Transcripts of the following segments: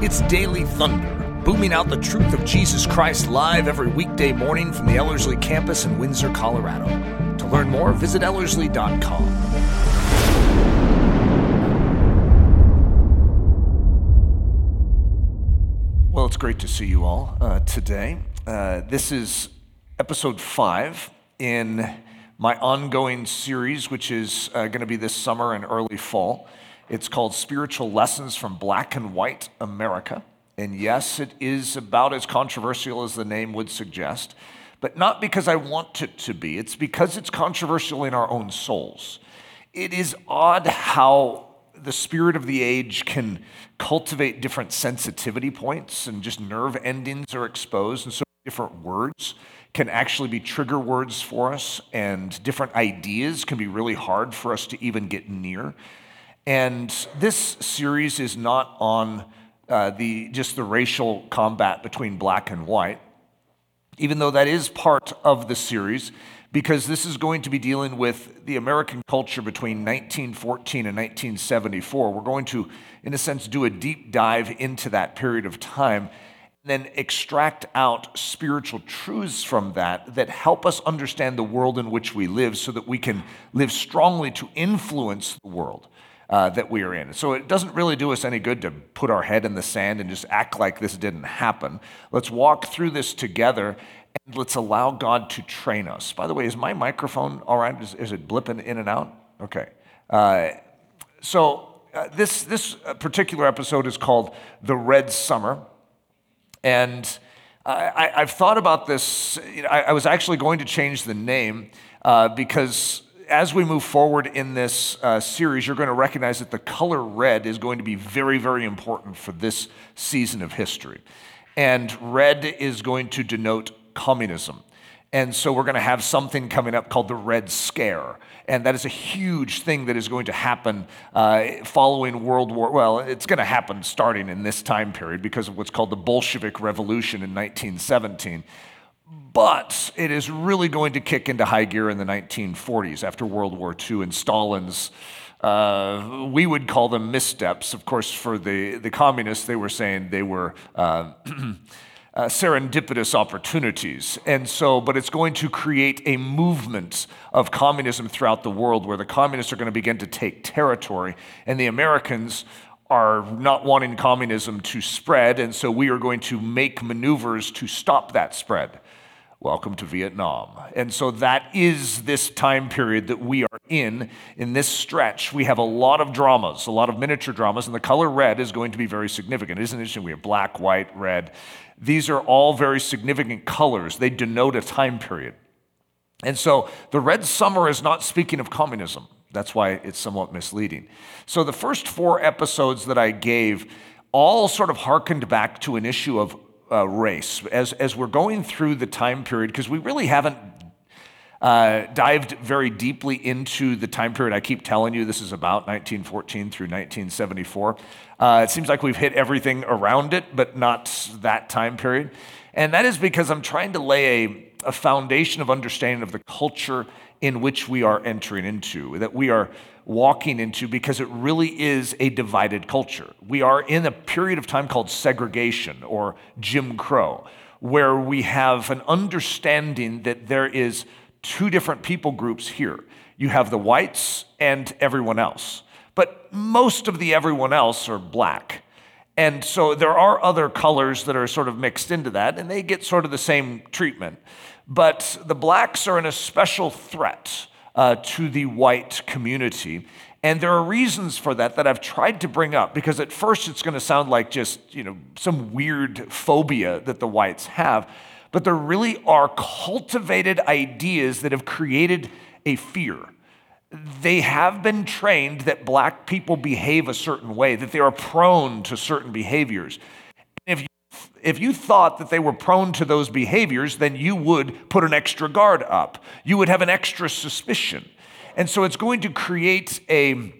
It's Daily Thunder, booming out the truth of Jesus Christ live every weekday morning from the Ellerslie campus in Windsor, Colorado. To learn more, visit Ellerslie.com. Well, it's great to see you all uh, today. Uh, this is episode five in my ongoing series, which is uh, going to be this summer and early fall. It's called Spiritual Lessons from Black and White America. And yes, it is about as controversial as the name would suggest, but not because I want it to be. It's because it's controversial in our own souls. It is odd how the spirit of the age can cultivate different sensitivity points and just nerve endings are exposed. And so different words can actually be trigger words for us, and different ideas can be really hard for us to even get near. And this series is not on uh, the, just the racial combat between black and white, even though that is part of the series, because this is going to be dealing with the American culture between 1914 and 1974. We're going to, in a sense, do a deep dive into that period of time and then extract out spiritual truths from that that help us understand the world in which we live so that we can live strongly to influence the world uh, that we are in. So it doesn't really do us any good to put our head in the sand and just act like this didn't happen. Let's walk through this together and let's allow God to train us. By the way, is my microphone all right? Is, is it blipping in and out? Okay. Uh, so uh, this, this particular episode is called The Red Summer. And I, have thought about this. You know, I, I, was actually going to change the name uh, because as we move forward in this uh, series, you're going to recognize that the color red is going to be very, very important for this season of history. And red is going to denote communism. And so we're going to have something coming up called the Red Scare. And that is a huge thing that is going to happen uh, following World War. Well, it's going to happen starting in this time period because of what's called the Bolshevik Revolution in 1917. But it is really going to kick into high gear in the 1940s after World War II and Stalin's, uh, we would call them missteps. Of course, for the, the communists, they were saying they were. Uh, uh, serendipitous opportunities. And so, but it's going to create a movement of communism throughout the world where the communists are going to begin to take territory, and the Americans are not wanting communism to spread, and so we are going to make maneuvers to stop that spread. Welcome to Vietnam. And so that is this time period that we are in, in this stretch. We have a lot of dramas, a lot of miniature dramas, and the color red is going to be very significant. Isn't it interesting? We have black, white, red. These are all very significant colors. They denote a time period. And so the red summer is not speaking of communism. That's why it's somewhat misleading. So the first four episodes that I gave all sort of harkened back to an issue of uh, race as, as we're going through the time period, because we really haven't uh, dived very deeply into the time period I keep telling you this is about 1914 through 1974. Uh, it seems like we've hit everything around it, but not that time period. And that is because I'm trying to lay a, a foundation of understanding of the culture in which we are entering into, that we are walking into because it really is a divided culture. We are in a period of time called segregation or Jim Crow, where we have an understanding that there is two different people groups here. You have the whites and everyone else. But most of the everyone else are black. And so there are other colors that are sort of mixed into that, and they get sort of the same treatment. But the blacks are an especial threat uh, to the white community. And there are reasons for that that I've tried to bring up because at first it's going to sound like just, you know, some weird phobia that the whites have. But there really are cultivated ideas that have created a fear. They have been trained that black people behave a certain way, that they are prone to certain behaviors. If you thought that they were prone to those behaviors, then you would put an extra guard up. You would have an extra suspicion. And so it's going to create a,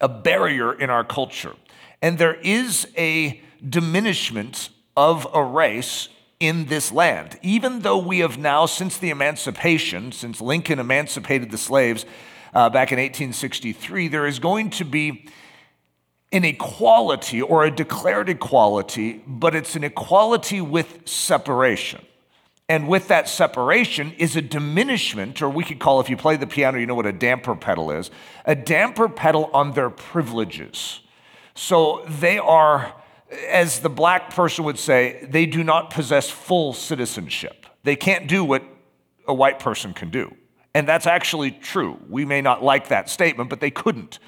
a barrier in our culture. And there is a diminishment of a race in this land. Even though we have now, since the emancipation, since Lincoln emancipated the slaves uh, back in 1863, there is going to be an equality or a declared equality, but it's an equality with separation. And with that separation is a diminishment, or we could call, if you play the piano, you know what a damper pedal is, a damper pedal on their privileges. So they are, as the black person would say, they do not possess full citizenship. They can't do what a white person can do. And that's actually true. We may not like that statement, but they couldn't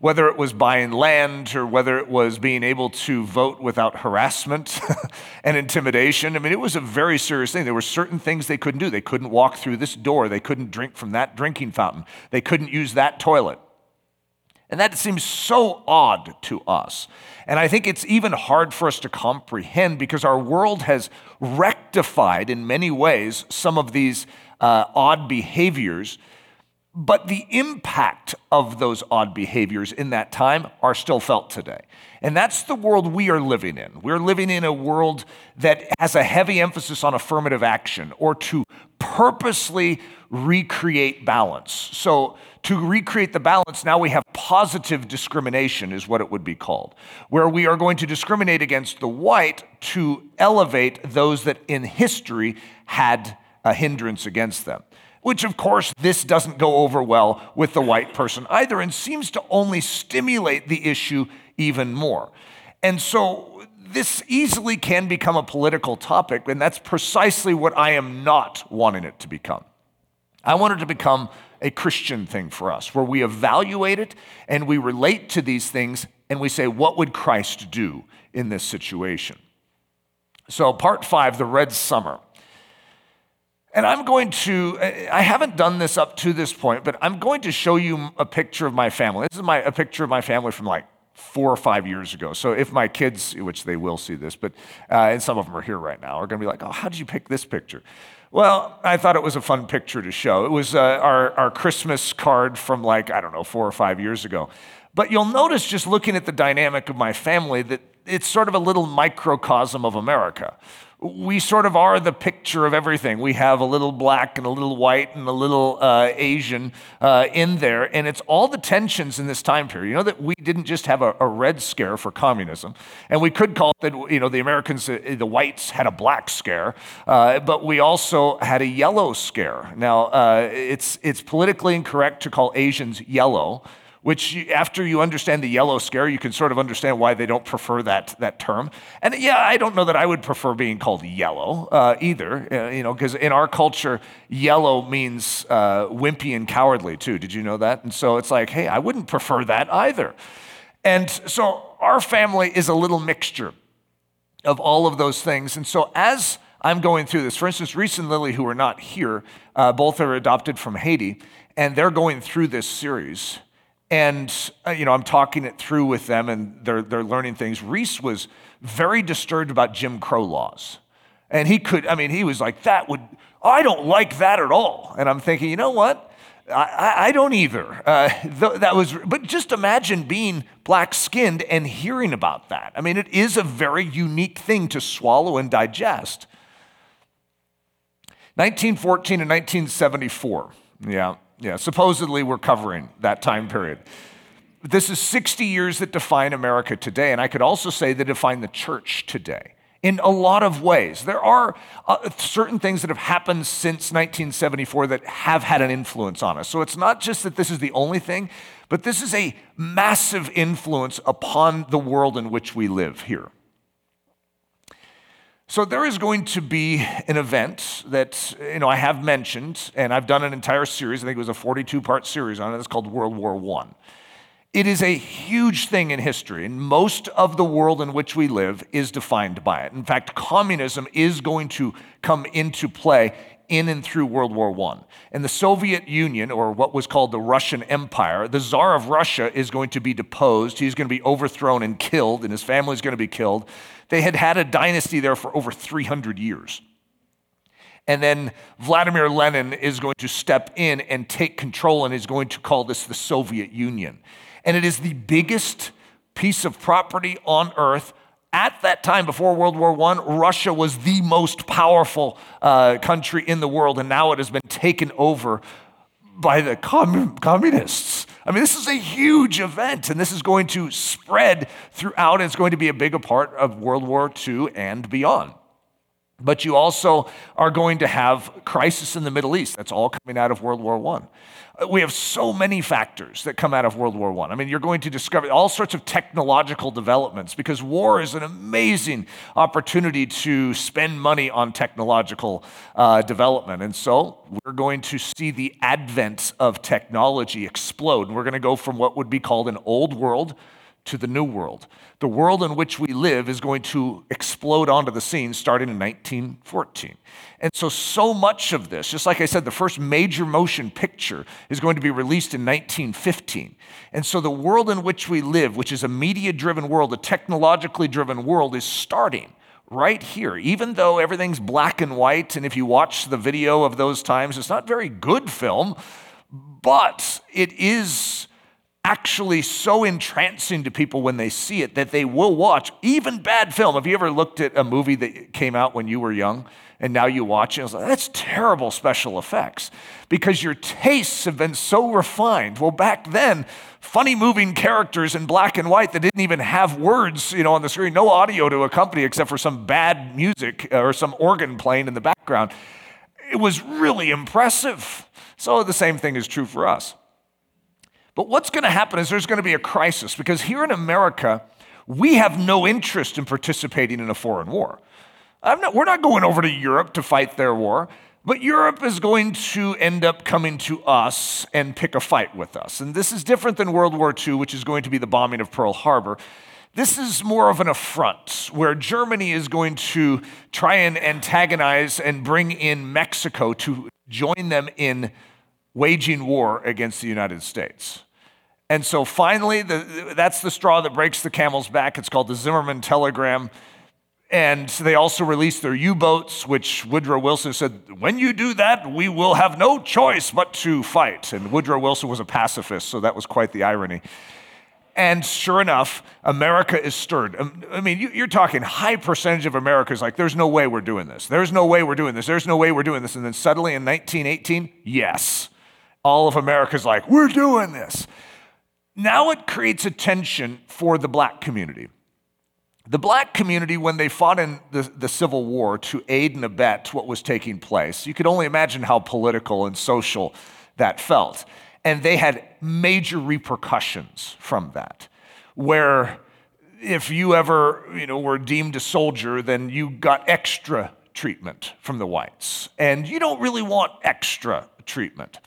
whether it was buying land or whether it was being able to vote without harassment and intimidation. I mean, it was a very serious thing. There were certain things they couldn't do. They couldn't walk through this door, they couldn't drink from that drinking fountain, they couldn't use that toilet. And that seems so odd to us. And I think it's even hard for us to comprehend because our world has rectified in many ways some of these uh, odd behaviors but the impact of those odd behaviors in that time are still felt today. And that's the world we are living in. We're living in a world that has a heavy emphasis on affirmative action or to purposely recreate balance. So, to recreate the balance, now we have positive discrimination, is what it would be called, where we are going to discriminate against the white to elevate those that in history had a hindrance against them which of course this doesn't go over well with the white person either and seems to only stimulate the issue even more. And so this easily can become a political topic, and that's precisely what I am not wanting it to become. I want it to become a Christian thing for us, where we evaluate it and we relate to these things and we say, what would Christ do in this situation? So, part five, the red summer. And I'm going to, I haven't done this up to this point, but I'm going to show you a picture of my family. This is my, a picture of my family from like four or five years ago. So if my kids, which they will see this, but, uh, and some of them are here right now, are going to be like, oh, how did you pick this picture? Well, I thought it was a fun picture to show. It was uh, our, our Christmas card from like, I don't know, four or five years ago. But you'll notice just looking at the dynamic of my family that it's sort of a little microcosm of America we sort of are the picture of everything. We have a little black and a little white and a little uh, Asian uh, in there. And it's all the tensions in this time period. You know that we didn't just have a, a red scare for communism, and we could call it that, you know, the Americans, uh, the whites had a black scare, uh, but we also had a yellow scare. Now, uh, it's, it's politically incorrect to call Asians yellow which after you understand the yellow scare, you can sort of understand why they don't prefer that, that term. And yeah, I don't know that I would prefer being called yellow uh, either, uh, you know, because in our culture, yellow means uh, wimpy and cowardly too. Did you know that? And so it's like, hey, I wouldn't prefer that either. And so our family is a little mixture of all of those things. And so as I'm going through this, for instance, Reese and Lily, who are not here, uh, both are adopted from Haiti, and they're going through this series. And, uh, you know, I'm talking it through with them and they're, they're learning things. Reese was very disturbed about Jim Crow laws. And he could, I mean, he was like, that would, I don't like that at all. And I'm thinking, you know what? I, I don't either. Uh, th- that was, but just imagine being black skinned and hearing about that. I mean, it is a very unique thing to swallow and digest. 1914 and 1974. Yeah. Yeah, supposedly we're covering that time period. This is 60 years that define America today, and I could also say that define the church today in a lot of ways. There are uh, certain things that have happened since 1974 that have had an influence on us. So it's not just that this is the only thing, but this is a massive influence upon the world in which we live here. So there is going to be an event that you know I have mentioned, and I've done an entire series. I think it was a 42-part series on it. It's called World War One. It is a huge thing in history, and most of the world in which we live is defined by it. In fact, communism is going to come into play in and through World War I. And the Soviet Union, or what was called the Russian Empire, the Tsar of Russia is going to be deposed. He's going to be overthrown and killed, and his family is going to be killed. They had had a dynasty there for over 300 years. And then Vladimir Lenin is going to step in and take control and is going to call this the Soviet Union. And it is the biggest piece of property on earth. At that time, before World War I, Russia was the most powerful uh, country in the world, and now it has been taken over by the communists. I mean, this is a huge event, and this is going to spread throughout, and it's going to be a big part of World War II and beyond. But you also are going to have crisis in the Middle East. That's all coming out of World War I. Uh, we have so many factors that come out of World War I. I mean, you're going to discover all sorts of technological developments because war is an amazing opportunity to spend money on technological uh, development. And so we're going to see the advent of technology explode. We're going to go from what would be called an old world to the new world. The world in which we live is going to explode onto the scene starting in 1914. And so, so much of this, just like I said, the first major motion picture is going to be released in 1915. And so, the world in which we live, which is a media driven world, a technologically driven world, is starting right here. Even though everything's black and white, and if you watch the video of those times, it's not very good film, but it is actually so entrancing to people when they see it that they will watch even bad film. Have you ever looked at a movie that came out when you were young and now you watch it? It's like, that's terrible special effects because your tastes have been so refined. Well, back then, funny moving characters in black and white that didn't even have words, you know, on the screen, no audio to accompany except for some bad music uh, or some organ playing in the background. It was really impressive. So the same thing is true for us. But what's going to happen is there's going to be a crisis because here in America, we have no interest in participating in a foreign war. Not, we're not going over to Europe to fight their war, but Europe is going to end up coming to us and pick a fight with us. And this is different than World War II, which is going to be the bombing of Pearl Harbor. This is more of an affront where Germany is going to try and antagonize and bring in Mexico to join them in waging war against the United States. And so finally, the, that's the straw that breaks the camel's back. It's called the Zimmermann Telegram. And they also released their U boats, which Woodrow Wilson said, when you do that, we will have no choice but to fight. And Woodrow Wilson was a pacifist, so that was quite the irony. And sure enough, America is stirred. Um, I mean, you're talking high percentage of Americans like, there's no way we're doing this. There's no way we're doing this. There's no way we're doing this. And then suddenly in 1918, yes, all of America's like, we're doing this. Now it creates a tension for the black community. The black community, when they fought in the, the Civil War to aid and abet what was taking place, you could only imagine how political and social that felt. And they had major repercussions from that, where if you ever you know, were deemed a soldier, then you got extra treatment from the whites. And you don't really want extra treatment.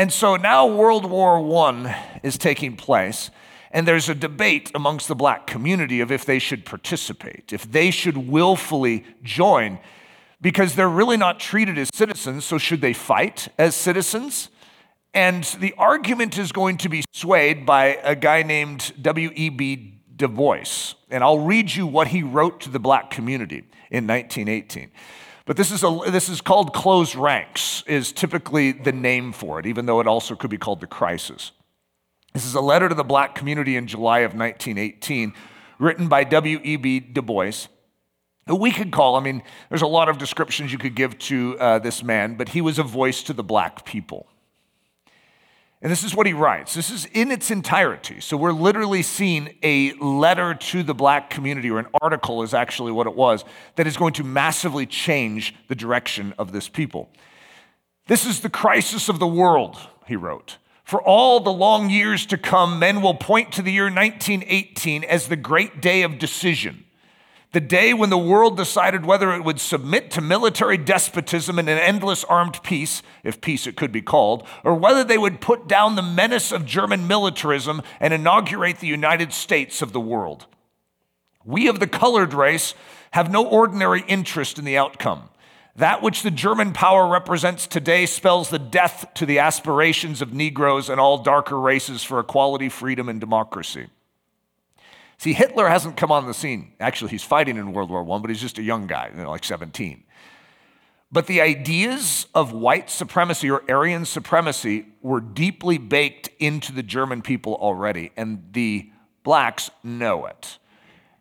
And so now World War I is taking place, and there's a debate amongst the black community of if they should participate, if they should willfully join, because they're really not treated as citizens, so should they fight as citizens? And the argument is going to be swayed by a guy named W.E.B. Du Bois. And I'll read you what he wrote to the black community in 1918. But this is, a, this is called closed ranks, is typically the name for it, even though it also could be called the crisis. This is a letter to the black community in July of 1918, written by W.E.B. Du Bois. Who we could call, I mean, there's a lot of descriptions you could give to uh, this man, but he was a voice to the black people. And this is what he writes. This is in its entirety. So we're literally seeing a letter to the black community, or an article is actually what it was, that is going to massively change the direction of this people. This is the crisis of the world, he wrote. For all the long years to come, men will point to the year 1918 as the great day of decision the day when the world decided whether it would submit to military despotism and an endless armed peace, if peace it could be called, or whether they would put down the menace of German militarism and inaugurate the United States of the world. We of the colored race have no ordinary interest in the outcome. That which the German power represents today spells the death to the aspirations of Negroes and all darker races for equality, freedom, and democracy. See, Hitler hasn't come on the scene. Actually, he's fighting in World War I, but he's just a young guy, you know, like 17. But the ideas of white supremacy or Aryan supremacy were deeply baked into the German people already, and the blacks know it.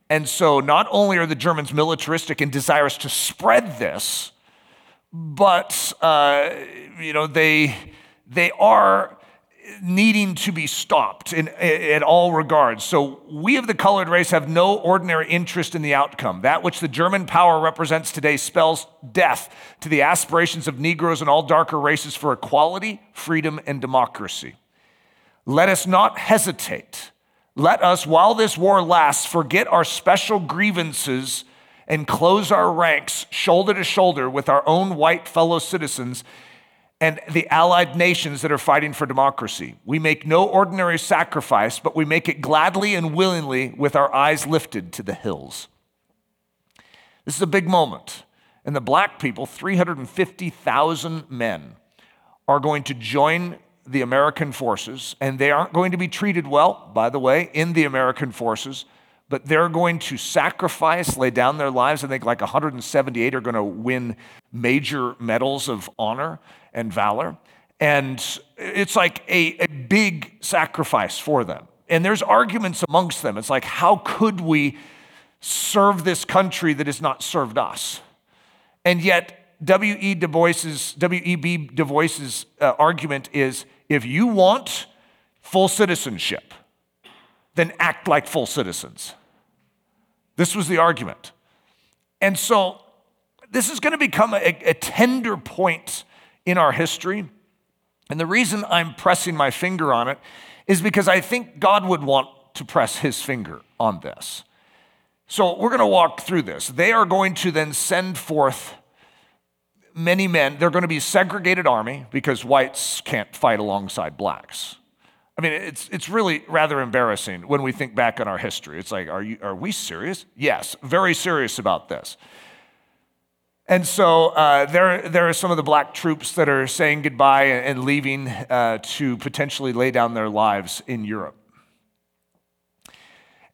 And so not only are the Germans militaristic and desirous to spread this, but uh, you know they they are needing to be stopped in, in all regards. So, we of the colored race have no ordinary interest in the outcome. That which the German power represents today spells death to the aspirations of Negroes and all darker races for equality, freedom, and democracy. Let us not hesitate. Let us, while this war lasts, forget our special grievances and close our ranks shoulder to shoulder with our own white fellow citizens and the allied nations that are fighting for democracy. We make no ordinary sacrifice, but we make it gladly and willingly with our eyes lifted to the hills. This is a big moment. And the black people, 350,000 men, are going to join the American forces, and they aren't going to be treated well, by the way, in the American forces, but they're going to sacrifice, lay down their lives. I think like 178 are going to win major medals of honor and valor. And it's like a, a big sacrifice for them. And there's arguments amongst them. It's like, how could we serve this country that has not served us? And yet, W.E. Du Bois's, W.E.B. Du Bois's uh, argument is if you want full citizenship, then act like full citizens. This was the argument. And so, this is going to become a, a tender point in our history. And the reason I'm pressing my finger on it is because I think God would want to press his finger on this. So we're going to walk through this. They are going to then send forth many men. They're going to be segregated army because whites can't fight alongside blacks. I mean, it's, it's really rather embarrassing when we think back on our history. It's like, are, you, are we serious? Yes, very serious about this. And so uh, there, there are some of the black troops that are saying goodbye and leaving uh, to potentially lay down their lives in Europe.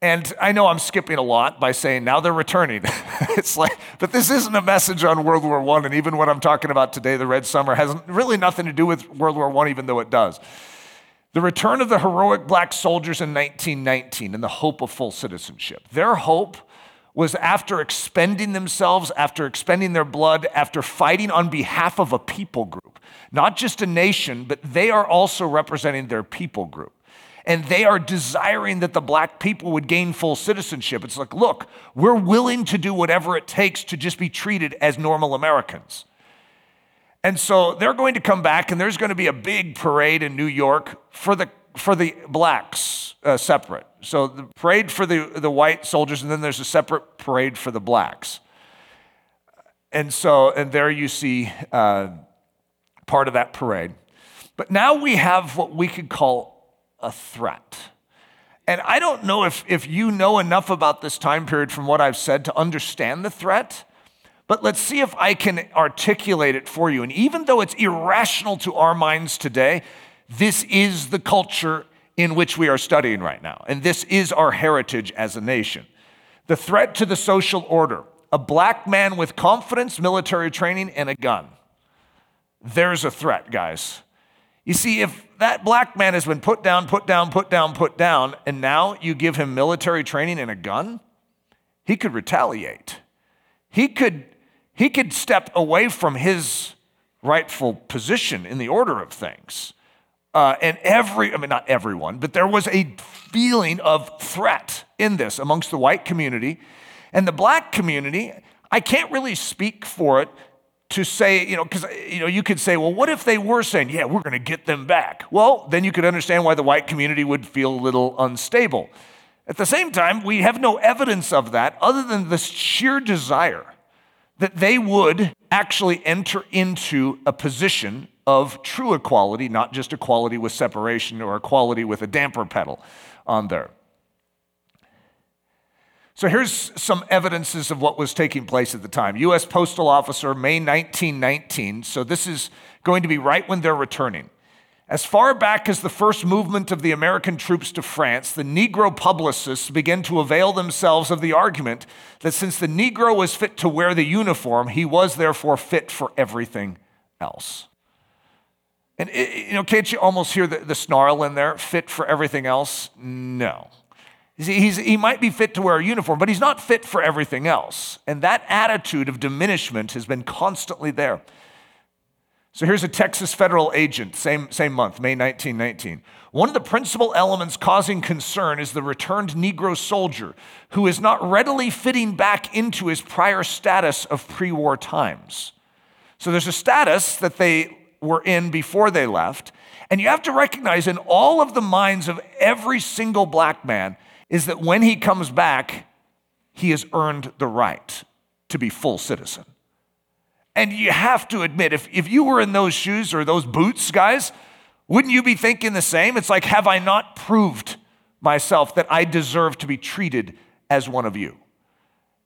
And I know I'm skipping a lot by saying now they're returning. it's like, but this isn't a message on World War I. And even what I'm talking about today, the Red Summer, has really nothing to do with World War I, even though it does. The return of the heroic black soldiers in 1919 and the hope of full citizenship. Their hope was after expending themselves, after expending their blood, after fighting on behalf of a people group, not just a nation, but they are also representing their people group. And they are desiring that the black people would gain full citizenship. It's like, look, we're willing to do whatever it takes to just be treated as normal Americans. And so they're going to come back, and there's going to be a big parade in New York for the, for the blacks uh, separate. So the parade for the, the white soldiers, and then there's a separate parade for the blacks. And so, and there you see uh, part of that parade. But now we have what we could call a threat. And I don't know if, if you know enough about this time period from what I've said to understand the threat, but let's see if I can articulate it for you. And even though it's irrational to our minds today, this is the culture in which we are studying right now. And this is our heritage as a nation. The threat to the social order a black man with confidence, military training, and a gun. There's a threat, guys. You see, if that black man has been put down, put down, put down, put down, and now you give him military training and a gun, he could retaliate. He could, he could step away from his rightful position in the order of things. Uh, and every, I mean, not everyone, but there was a feeling of threat in this amongst the white community. And the black community, I can't really speak for it to say, you know, because, you know, you could say, well, what if they were saying, yeah, we're going to get them back? Well, then you could understand why the white community would feel a little unstable. At the same time, we have no evidence of that other than this sheer desire that they would actually enter into a position of true equality, not just equality with separation or equality with a damper pedal on there. So here's some evidences of what was taking place at the time. US Postal Officer, May 1919. So this is going to be right when they're returning. As far back as the first movement of the American troops to France, the Negro publicists began to avail themselves of the argument that since the Negro was fit to wear the uniform, he was therefore fit for everything else. And, you know, can't you almost hear the, the snarl in there? Fit for everything else? No. He's, he might be fit to wear a uniform, but he's not fit for everything else. And that attitude of diminishment has been constantly there. So here's a Texas federal agent, same, same month, May 1919. One of the principal elements causing concern is the returned Negro soldier who is not readily fitting back into his prior status of pre war times. So there's a status that they were in before they left. And you have to recognize in all of the minds of every single black man is that when he comes back, he has earned the right to be full citizen. And you have to admit, if, if you were in those shoes or those boots, guys, wouldn't you be thinking the same? It's like, have I not proved myself that I deserve to be treated as one of you?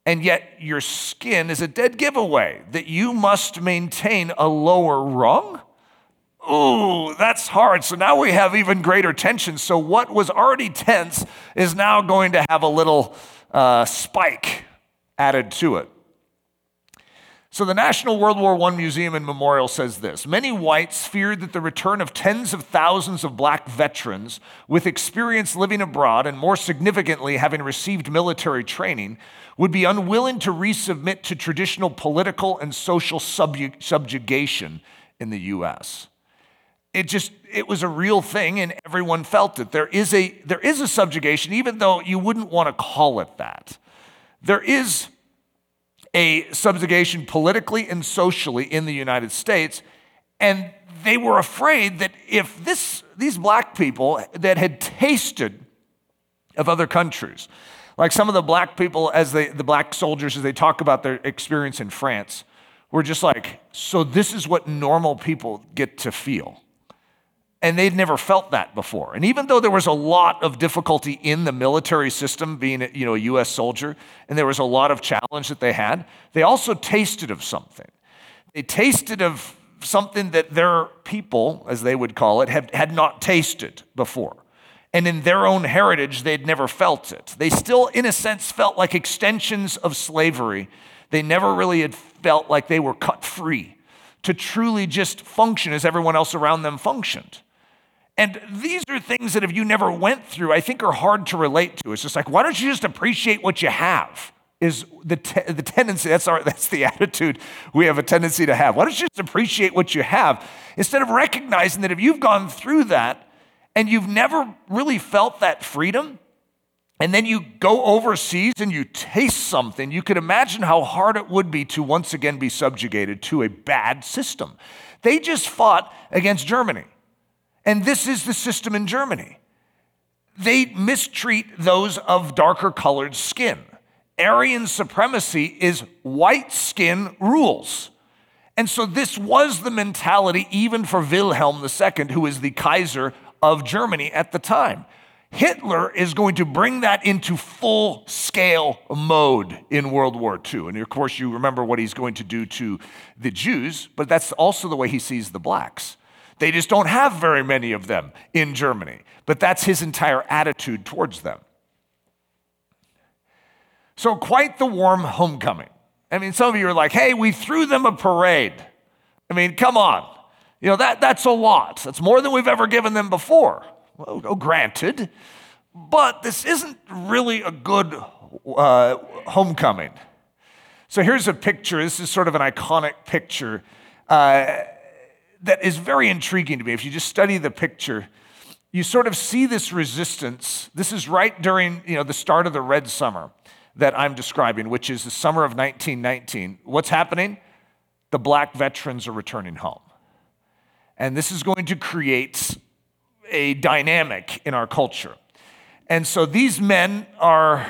And yet, your skin is a dead giveaway that you must maintain a lower rung? Ooh, that's hard. So now we have even greater tension. So, what was already tense is now going to have a little uh, spike added to it. So, the National World War I Museum and Memorial says this Many whites feared that the return of tens of thousands of black veterans with experience living abroad and, more significantly, having received military training would be unwilling to resubmit to traditional political and social subjugation in the U.S. It just, it was a real thing and everyone felt it. There is a, there is a subjugation, even though you wouldn't want to call it that. There is a subjugation politically and socially in the United States. And they were afraid that if this, these black people that had tasted of other countries, like some of the black people, as they, the black soldiers, as they talk about their experience in France, were just like, so this is what normal people get to feel. And they'd never felt that before. And even though there was a lot of difficulty in the military system, being you know, a US soldier, and there was a lot of challenge that they had, they also tasted of something. They tasted of something that their people, as they would call it, had, had not tasted before. And in their own heritage, they'd never felt it. They still, in a sense, felt like extensions of slavery. They never really had felt like they were cut free to truly just function as everyone else around them functioned. And these are things that if you never went through, I think are hard to relate to. It's just like, why don't you just appreciate what you have? Is the, te- the tendency, that's, our, that's the attitude we have a tendency to have. Why don't you just appreciate what you have instead of recognizing that if you've gone through that and you've never really felt that freedom, and then you go overseas and you taste something, you can imagine how hard it would be to once again be subjugated to a bad system. They just fought against Germany. And this is the system in Germany. They mistreat those of darker colored skin. Aryan supremacy is white skin rules. And so this was the mentality even for Wilhelm II, who is the Kaiser of Germany at the time. Hitler is going to bring that into full scale mode in World War II. And of course, you remember what he's going to do to the Jews, but that's also the way he sees the blacks. They just don't have very many of them in Germany. But that's his entire attitude towards them. So, quite the warm homecoming. I mean, some of you are like, hey, we threw them a parade. I mean, come on. You know, that, that's a lot. That's more than we've ever given them before. Well, oh, granted. But this isn't really a good uh, homecoming. So here's a picture. This is sort of an iconic picture. Uh, that is very intriguing to me. If you just study the picture, you sort of see this resistance. This is right during you know, the start of the Red Summer that I'm describing, which is the summer of 1919. What's happening? The black veterans are returning home. And this is going to create a dynamic in our culture. And so these men are,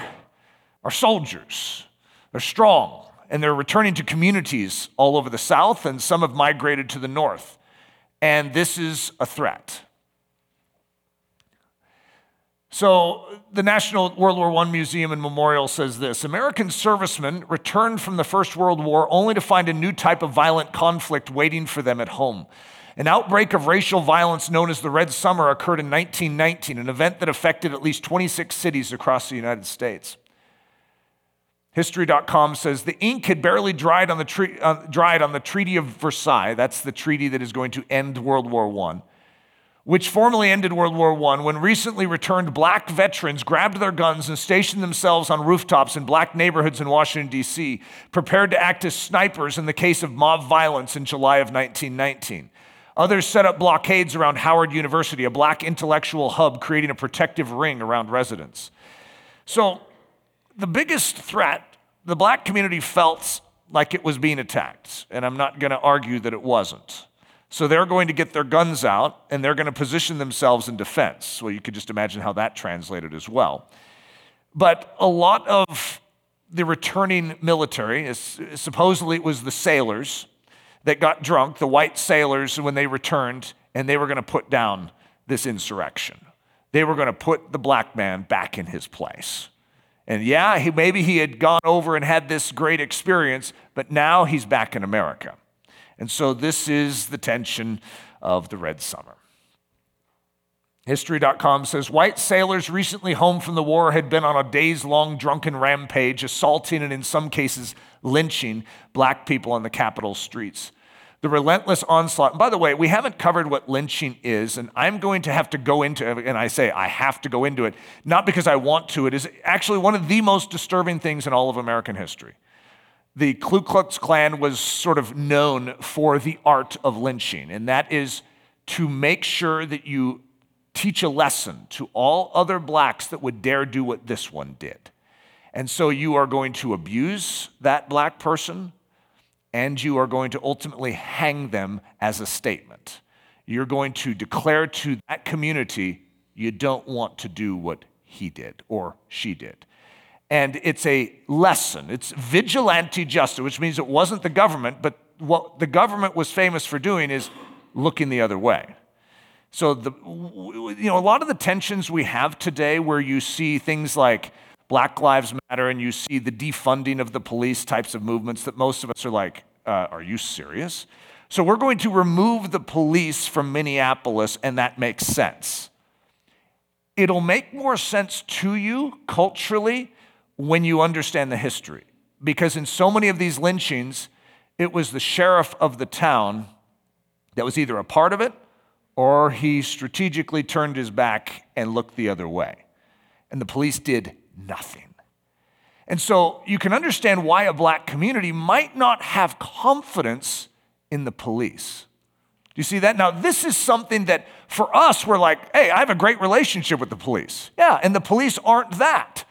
are soldiers, they're strong, and they're returning to communities all over the South, and some have migrated to the North and this is a threat. So, the National World War I Museum and Memorial says this American servicemen returned from the First World War only to find a new type of violent conflict waiting for them at home. An outbreak of racial violence known as the Red Summer occurred in 1919, an event that affected at least 26 cities across the United States. History.com says the ink had barely dried on the, tre- uh, dried on the Treaty of Versailles. That's the treaty that is going to end World War I. which formally ended World War I, when recently returned black veterans grabbed their guns and stationed themselves on rooftops in black neighborhoods in Washington, D.C., prepared to act as snipers in the case of mob violence in July of 1919. Others set up blockades around Howard University, a black intellectual hub, creating a protective ring around residents. So, the biggest threat the black community felt like it was being attacked, and I'm not going to argue that it wasn't. So they're going to get their guns out and they're going to position themselves in defense. Well, you could just imagine how that translated as well. But a lot of the returning military, supposedly it was the sailors that got drunk, the white sailors, when they returned, and they were going to put down this insurrection. They were going to put the black man back in his place. And yeah, he, maybe he had gone over and had this great experience, but now he's back in America. And so this is the tension of the Red Summer. History.com says white sailors recently home from the war had been on a days long drunken rampage, assaulting and in some cases lynching black people on the capital streets. The relentless onslaught. And by the way, we haven't covered what lynching is, and I'm going to have to go into it. And I say I have to go into it, not because I want to. It is actually one of the most disturbing things in all of American history the Ku Klux Klan was sort of known for the art of lynching, and that is to make sure that you teach a lesson to all other blacks that would dare do what this one did. And so you are going to abuse that black person, and you are going to ultimately hang them as a statement. You're going to declare to that community, you don't want to do what he did or she did and it's a lesson. It's vigilante justice, which means it wasn't the government, but what the government was famous for doing is looking the other way. So the you know a lot of the tensions we have today where you see things like Black Lives Matter and you see the defunding of the police types of movements that most of us are like, uh, are you serious? So we're going to remove the police from Minneapolis and that makes sense. It'll make more sense to you culturally when you understand the history. Because in so many of these lynchings, it was the sheriff of the town that was either a part of it or he strategically turned his back and looked the other way. And the police did nothing. And so you can understand why a black community might not have confidence in the police. Do you see that? Now, this is something that for us, we're like, hey, I have a great relationship with the police. Yeah, and the police aren't that.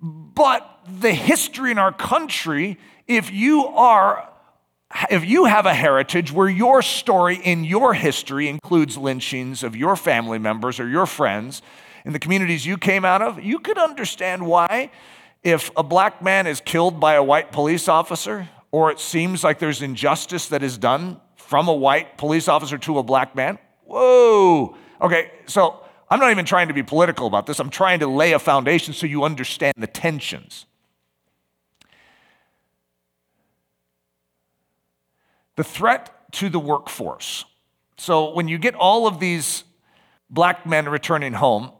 But the history in our country, if you are if you have a heritage where your story in your history includes lynchings of your family members or your friends in the communities you came out of, you could understand why if a black man is killed by a white police officer or it seems like there's injustice that is done from a white police officer to a black man. Whoa. Okay, so I'm not even trying to be political about this. I'm trying to lay a foundation so you understand the tensions. The threat to the workforce. So, when you get all of these black men returning home,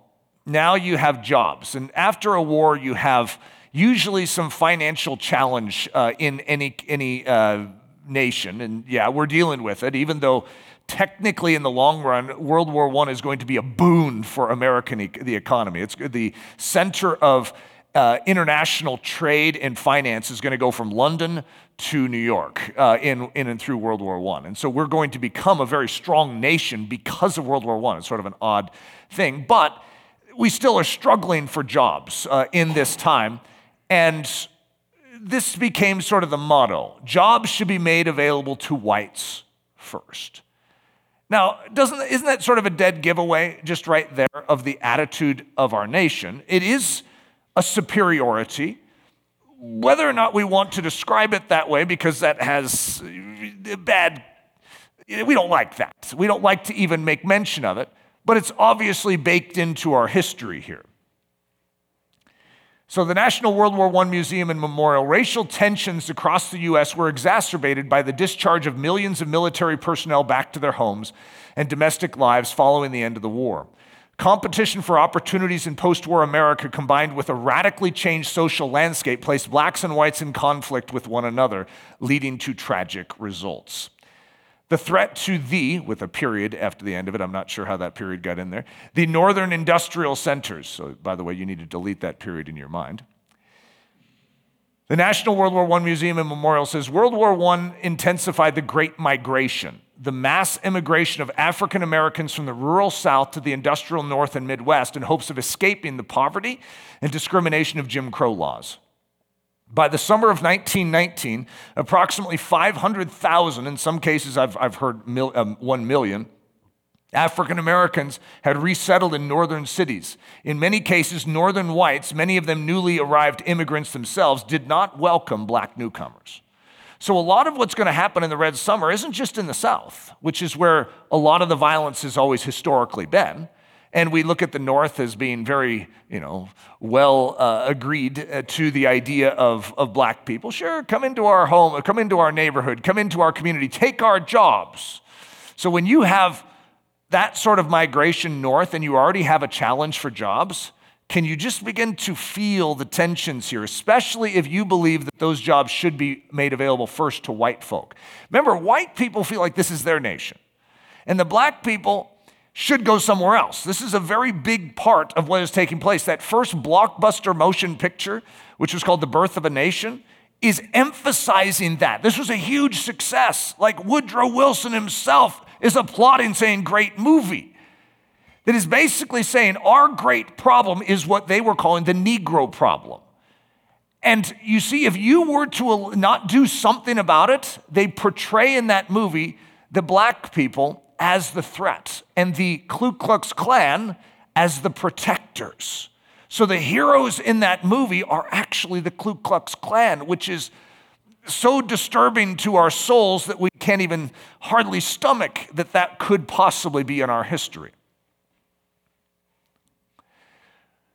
now you have jobs. And after a war, you have usually some financial challenge uh, in any, any uh, nation. And yeah, we're dealing with it, even though technically in the long run world war i is going to be a boon for american e- the economy. It's the center of uh, international trade and finance is going to go from london to new york uh, in, in and through world war i and so we're going to become a very strong nation because of world war i it's sort of an odd thing. But we still are struggling for jobs uh, in this time and this became sort of the motto jobs should be made available to whites first now, doesn't, isn't that sort of a dead giveaway just right there of the attitude of our nation? It is a superiority. Whether or not we want to describe it that way, because that has bad, we don't like that. We don't like to even make mention of it, but it's obviously baked into our history here. So, the National World War I Museum and Memorial, racial tensions across the U.S. were exacerbated by the discharge of millions of military personnel back to their homes and domestic lives following the end of the war. Competition for opportunities in post war America combined with a radically changed social landscape placed blacks and whites in conflict with one another, leading to tragic results. The threat to the, with a period after the end of it, I'm not sure how that period got in there, the northern industrial centers. So, by the way, you need to delete that period in your mind. The National World War I Museum and Memorial says World War I intensified the Great Migration, the mass immigration of African Americans from the rural South to the industrial North and Midwest in hopes of escaping the poverty and discrimination of Jim Crow laws. By the summer of 1919, approximately 500,000, in some cases I've, I've heard mil, um, 1 million, African Americans had resettled in northern cities. In many cases, northern whites, many of them newly arrived immigrants themselves, did not welcome black newcomers. So, a lot of what's going to happen in the Red Summer isn't just in the South, which is where a lot of the violence has always historically been. And we look at the North as being very, you know, well uh, agreed uh, to the idea of, of black people. Sure, come into our home, come into our neighborhood, come into our community, take our jobs. So when you have that sort of migration north and you already have a challenge for jobs, can you just begin to feel the tensions here, especially if you believe that those jobs should be made available first to white folk? Remember, white people feel like this is their nation. And the black people should go somewhere else. This is a very big part of what is taking place. That first blockbuster motion picture, which was called The Birth of a Nation, is emphasizing that. This was a huge success. Like Woodrow Wilson himself is applauding, saying, Great movie. That is basically saying our great problem is what they were calling the Negro problem. And you see, if you were to not do something about it, they portray in that movie the black people as the threat and the Ku Klux Klan as the protectors. So the heroes in that movie are actually the Ku Klux Klan, which is so disturbing to our souls that we can't even hardly stomach that that could possibly be in our history.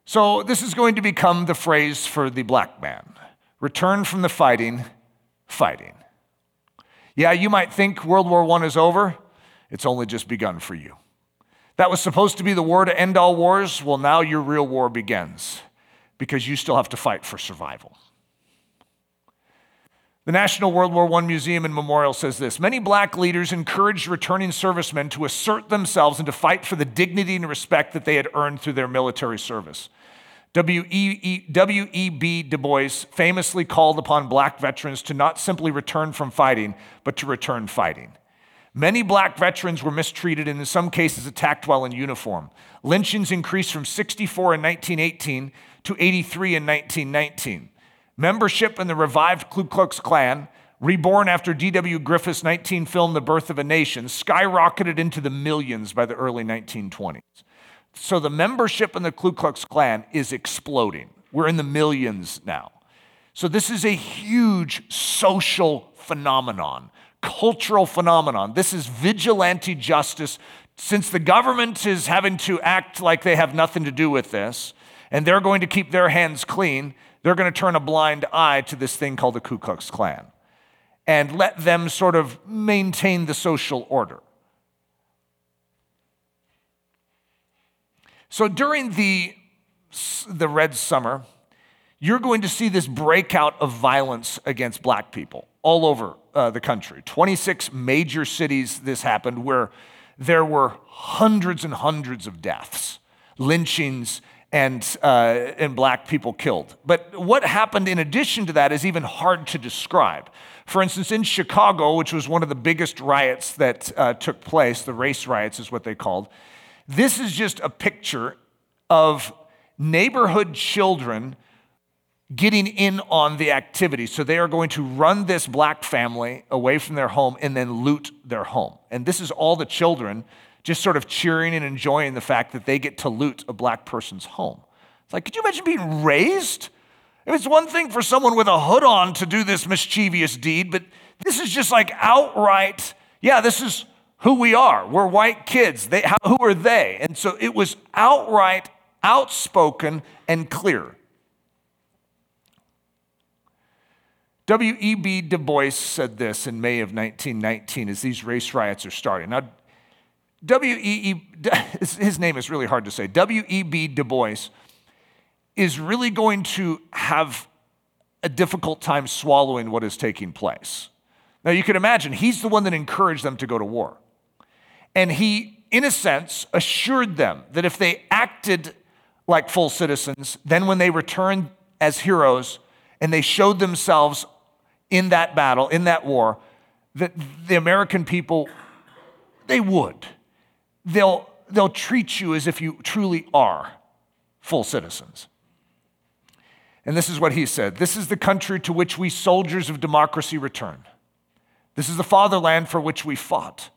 So, this is going to become the phrase for the black man return from the fighting, fighting. Yeah, you might think World War I is over. It's only just begun for you. That was supposed to be the war to end all wars. Well, now your real war begins because you still have to fight for survival. The National World War I Museum and Memorial says this Many black leaders encouraged returning servicemen to assert themselves and to fight for the dignity and respect that they had earned through their military service. W.E.B. Du Bois famously called upon black veterans to not simply return from fighting, but to return fighting. Many black veterans were mistreated and, in some cases, attacked while in uniform. Lynchings increased from 64 in 1918 to 83 in 1919. Membership in the revived Ku Klux Klan, reborn after D.W. Griffith's 19 film The Birth of a Nation, skyrocketed into the millions by the early 1920s. So the membership in the Ku Klux Klan is exploding. We're in the millions now. So this is a huge social phenomenon cultural phenomenon. This is vigilante justice. Since the government is having to act like they have nothing to do with this, and they're going to keep their hands clean, they're going to turn a blind eye to this thing called the Ku Klux Klan and let them sort of maintain the social order. So during the, the Red Summer, you're going to see this breakout of violence against black people all over uh, the country. 26 major cities this happened where there were hundreds and hundreds of deaths, lynchings, and, uh, and black people killed. But what happened in addition to that is even hard to describe. For instance, in Chicago, which was one of the biggest riots that uh, took place, the race riots is what they called, this is just a picture of neighborhood children getting in on the activity. So they are going to run this black family away from their home and then loot their home. And this is all the children just sort of cheering and enjoying the fact that they get to loot a black person's home. It's like, could you imagine being raised? It's one thing for someone with a hood on to do this mischievous deed, but this is just like outright, yeah, this is who we are. We're white kids. They, how, who are they? And so it was outright, outspoken, and clear. W.E.B. Du Bois said this in May of 1919 as these race riots are starting. Now, W.E.E., his name is really hard to say. W.E.B. Du Bois is really going to have a difficult time swallowing what is taking place. Now you can imagine, he's the one that encouraged them to go to war. And he, in a sense, assured them that if they acted like full citizens, then when they returned as heroes and they showed themselves in that battle, in that war, that the American people, they would. They'll, they'll treat you as if you truly are full citizens. And this is what he said This is the country to which we soldiers of democracy return. This is the fatherland for which we fought.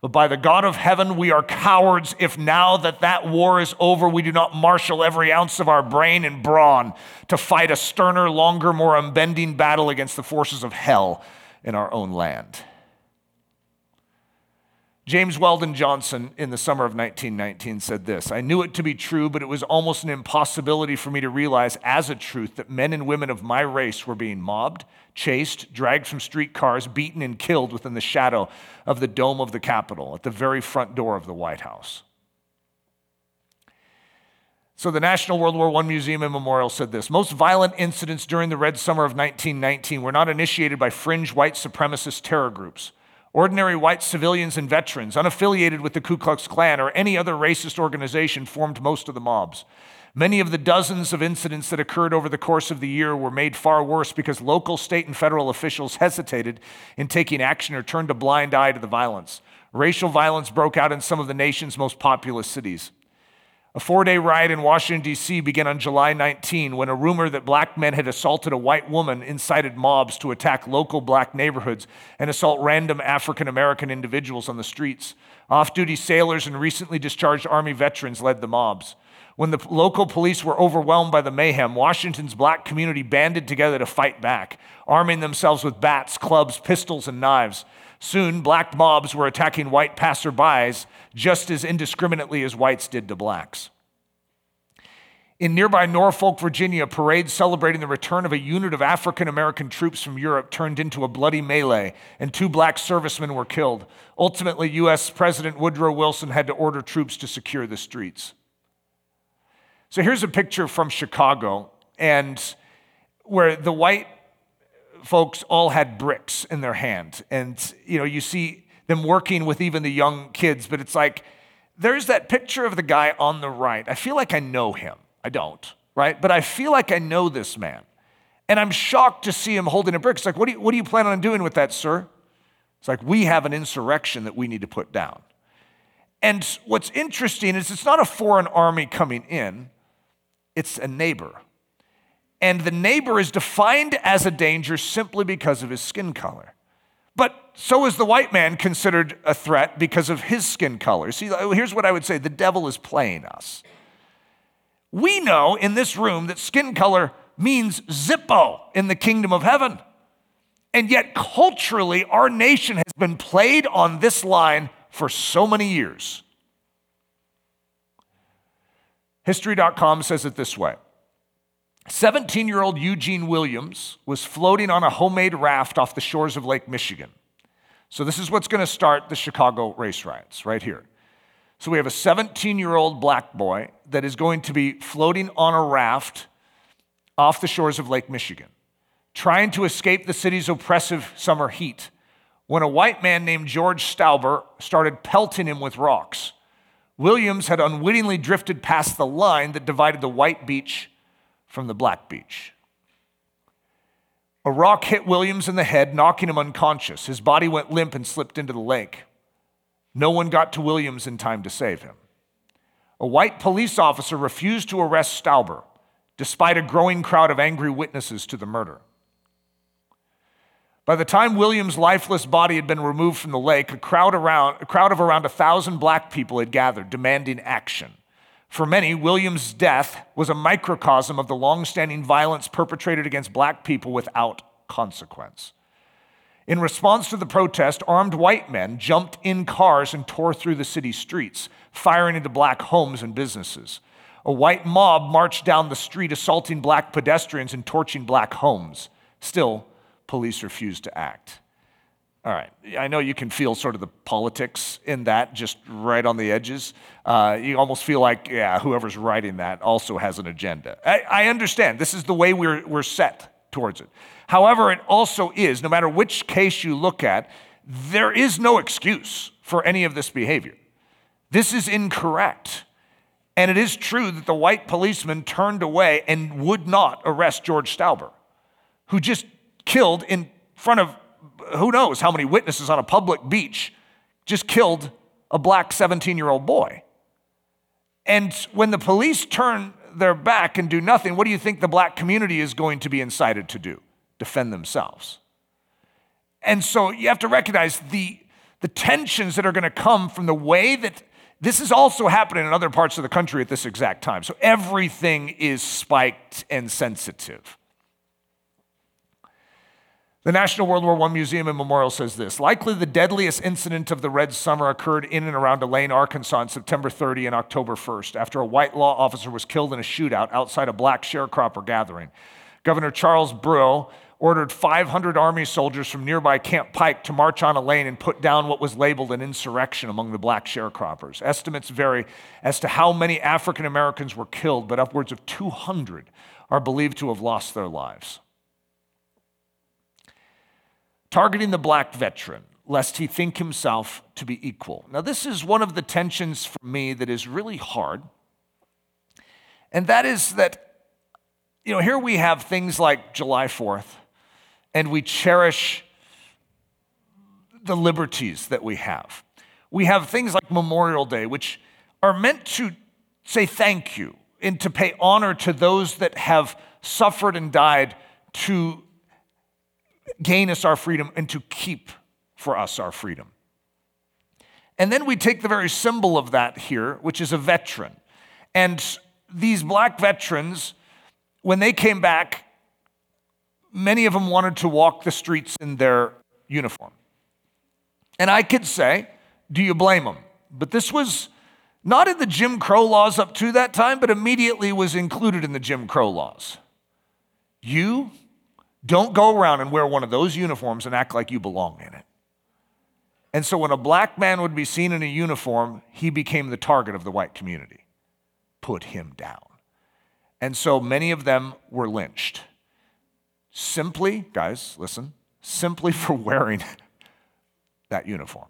But by the God of heaven, we are cowards if now that that war is over, we do not marshal every ounce of our brain and brawn to fight a sterner, longer, more unbending battle against the forces of hell in our own land. James Weldon Johnson in the summer of 1919 said this I knew it to be true, but it was almost an impossibility for me to realize as a truth that men and women of my race were being mobbed, chased, dragged from streetcars, beaten, and killed within the shadow of the dome of the Capitol at the very front door of the White House. So, the National World War I Museum and Memorial said this Most violent incidents during the Red Summer of 1919 were not initiated by fringe white supremacist terror groups. Ordinary white civilians and veterans, unaffiliated with the Ku Klux Klan or any other racist organization, formed most of the mobs. Many of the dozens of incidents that occurred over the course of the year were made far worse because local, state, and federal officials hesitated in taking action or turned a blind eye to the violence. Racial violence broke out in some of the nation's most populous cities. A four day riot in Washington, D.C. began on July 19 when a rumor that black men had assaulted a white woman incited mobs to attack local black neighborhoods and assault random African American individuals on the streets. Off duty sailors and recently discharged Army veterans led the mobs. When the local police were overwhelmed by the mayhem, Washington's black community banded together to fight back, arming themselves with bats, clubs, pistols, and knives. Soon, black mobs were attacking white passerbys just as indiscriminately as whites did to blacks. In nearby Norfolk, Virginia, parades celebrating the return of a unit of African American troops from Europe turned into a bloody melee, and two black servicemen were killed. Ultimately, U.S. President Woodrow Wilson had to order troops to secure the streets. So here's a picture from Chicago, and where the white folks all had bricks in their hand. And, you know, you see them working with even the young kids, but it's like, there's that picture of the guy on the right. I feel like I know him. I don't, right? But I feel like I know this man. And I'm shocked to see him holding a brick. It's like, what do you, what do you plan on doing with that, sir? It's like, we have an insurrection that we need to put down. And what's interesting is it's not a foreign army coming in, it's a neighbor. And the neighbor is defined as a danger simply because of his skin color. But so is the white man considered a threat because of his skin color. See, here's what I would say the devil is playing us. We know in this room that skin color means Zippo in the kingdom of heaven. And yet, culturally, our nation has been played on this line for so many years. History.com says it this way 17 year old Eugene Williams was floating on a homemade raft off the shores of Lake Michigan. So, this is what's going to start the Chicago race riots right here. So, we have a 17 year old black boy that is going to be floating on a raft off the shores of Lake Michigan, trying to escape the city's oppressive summer heat, when a white man named George Stauber started pelting him with rocks. Williams had unwittingly drifted past the line that divided the white beach from the black beach. A rock hit Williams in the head, knocking him unconscious. His body went limp and slipped into the lake. No one got to Williams in time to save him. A white police officer refused to arrest Stauber, despite a growing crowd of angry witnesses to the murder. By the time William's lifeless body had been removed from the lake, a crowd, around, a crowd of around a thousand black people had gathered, demanding action. For many, William's death was a microcosm of the long-standing violence perpetrated against black people without consequence. In response to the protest, armed white men jumped in cars and tore through the city streets, firing into black homes and businesses. A white mob marched down the street, assaulting black pedestrians and torching black homes. Still, police refused to act. All right, I know you can feel sort of the politics in that, just right on the edges. Uh, you almost feel like, yeah, whoever's writing that also has an agenda. I, I understand. This is the way we're, we're set towards it. However, it also is, no matter which case you look at, there is no excuse for any of this behavior. This is incorrect. And it is true that the white policeman turned away and would not arrest George Stauber, who just killed in front of who knows how many witnesses on a public beach, just killed a black 17 year old boy. And when the police turn their back and do nothing, what do you think the black community is going to be incited to do? Defend themselves. And so you have to recognize the, the tensions that are going to come from the way that this is also happening in other parts of the country at this exact time. So everything is spiked and sensitive. The National World War I Museum and Memorial says this Likely the deadliest incident of the Red Summer occurred in and around Elaine, Arkansas on September 30 and October 1st after a white law officer was killed in a shootout outside a black sharecropper gathering. Governor Charles Brough ordered 500 Army soldiers from nearby Camp Pike to march on Elaine and put down what was labeled an insurrection among the black sharecroppers. Estimates vary as to how many African Americans were killed, but upwards of 200 are believed to have lost their lives targeting the black veteran, lest he think himself to be equal. Now, this is one of the tensions for me that is really hard. And that is that, you know, here we have things like July 4th, and we cherish the liberties that we have. We have things like Memorial Day, which are meant to say thank you and to pay honor to those that have suffered and died to gain us our freedom and to keep for us our freedom. And then we take the very symbol of that here, which is a veteran. And these black veterans, when they came back, many of them wanted to walk the streets in their uniform. And I could say, do you blame them? But this was not in the Jim Crow laws up to that time, but immediately was included in the Jim Crow laws. You don't go around and wear one of those uniforms and act like you belong in it. And so when a black man would be seen in a uniform, he became the target of the white community. Put him down. And so many of them were lynched. Simply, guys, listen, simply for wearing that uniform.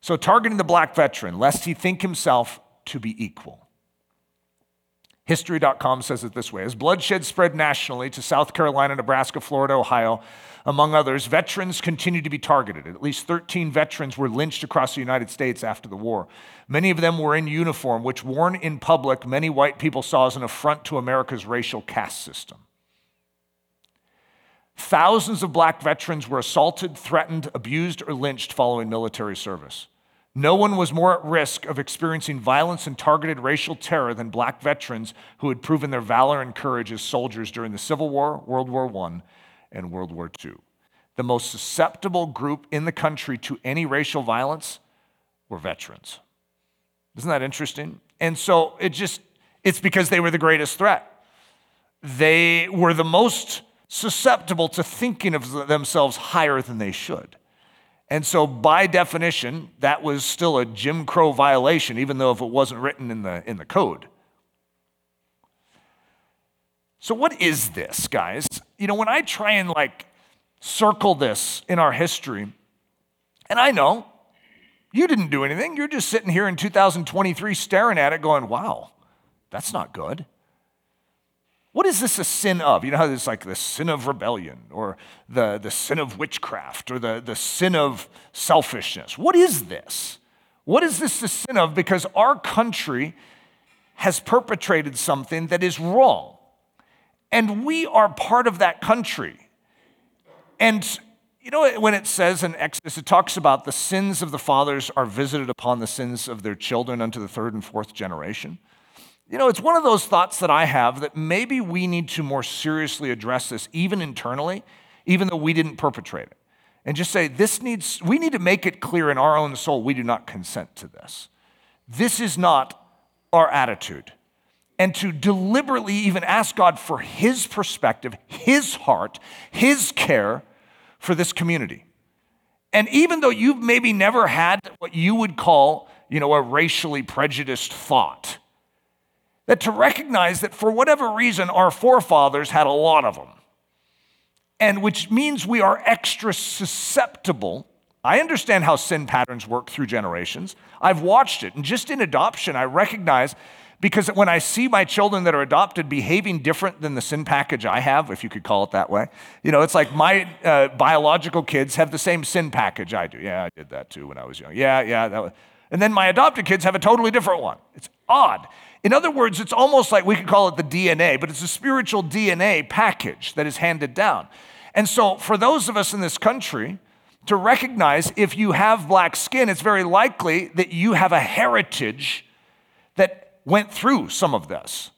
So targeting the black veteran, lest he think himself to be equal. History.com says it this way As bloodshed spread nationally to South Carolina, Nebraska, Florida, Ohio, among others, veterans continued to be targeted. At least 13 veterans were lynched across the United States after the war. Many of them were in uniform, which, worn in public, many white people saw as an affront to America's racial caste system. Thousands of black veterans were assaulted, threatened, abused, or lynched following military service. No one was more at risk of experiencing violence and targeted racial terror than black veterans who had proven their valor and courage as soldiers during the Civil War, World War I, and World War II. The most susceptible group in the country to any racial violence were veterans. Isn't that interesting? And so it just, it's because they were the greatest threat. They were the most susceptible to thinking of themselves higher than they should. And so, by definition, that was still a Jim Crow violation, even though if it wasn't written in the, in the code. So, what is this, guys? You know, when I try and like circle this in our history, and I know you didn't do anything, you're just sitting here in 2023 staring at it going, wow, that's not good. What is this a sin of? You know how there's like the sin of rebellion or the, the sin of witchcraft or the, the sin of selfishness. What is this? What is this the sin of? Because our country has perpetrated something that is wrong. And we are part of that country. And you know, when it says in Exodus, it talks about the sins of the fathers are visited upon the sins of their children unto the third and fourth generation. You know, it's one of those thoughts that I have that maybe we need to more seriously address this, even internally, even though we didn't perpetrate it. And just say, this needs, we need to make it clear in our own soul, we do not consent to this. This is not our attitude. And to deliberately even ask God for His perspective, His heart, His care for this community. And even though you've maybe never had what you would call, you know, a racially prejudiced thought, that to recognize that for whatever reason, our forefathers had a lot of them, and which means we are extra susceptible. I understand how sin patterns work through generations. I've watched it, and just in adoption, I recognize because when I see my children that are adopted behaving different than the sin package I have, if you could call it that way, you know, it's like my uh, biological kids have the same sin package I do. Yeah, I did that too when I was young. Yeah, yeah, that was. And then my adopted kids have a totally different one. It's odd. In other words, it's almost like we could call it the DNA, but it's a spiritual DNA package that is handed down. And so, for those of us in this country, to recognize if you have black skin, it's very likely that you have a heritage that went through some of this.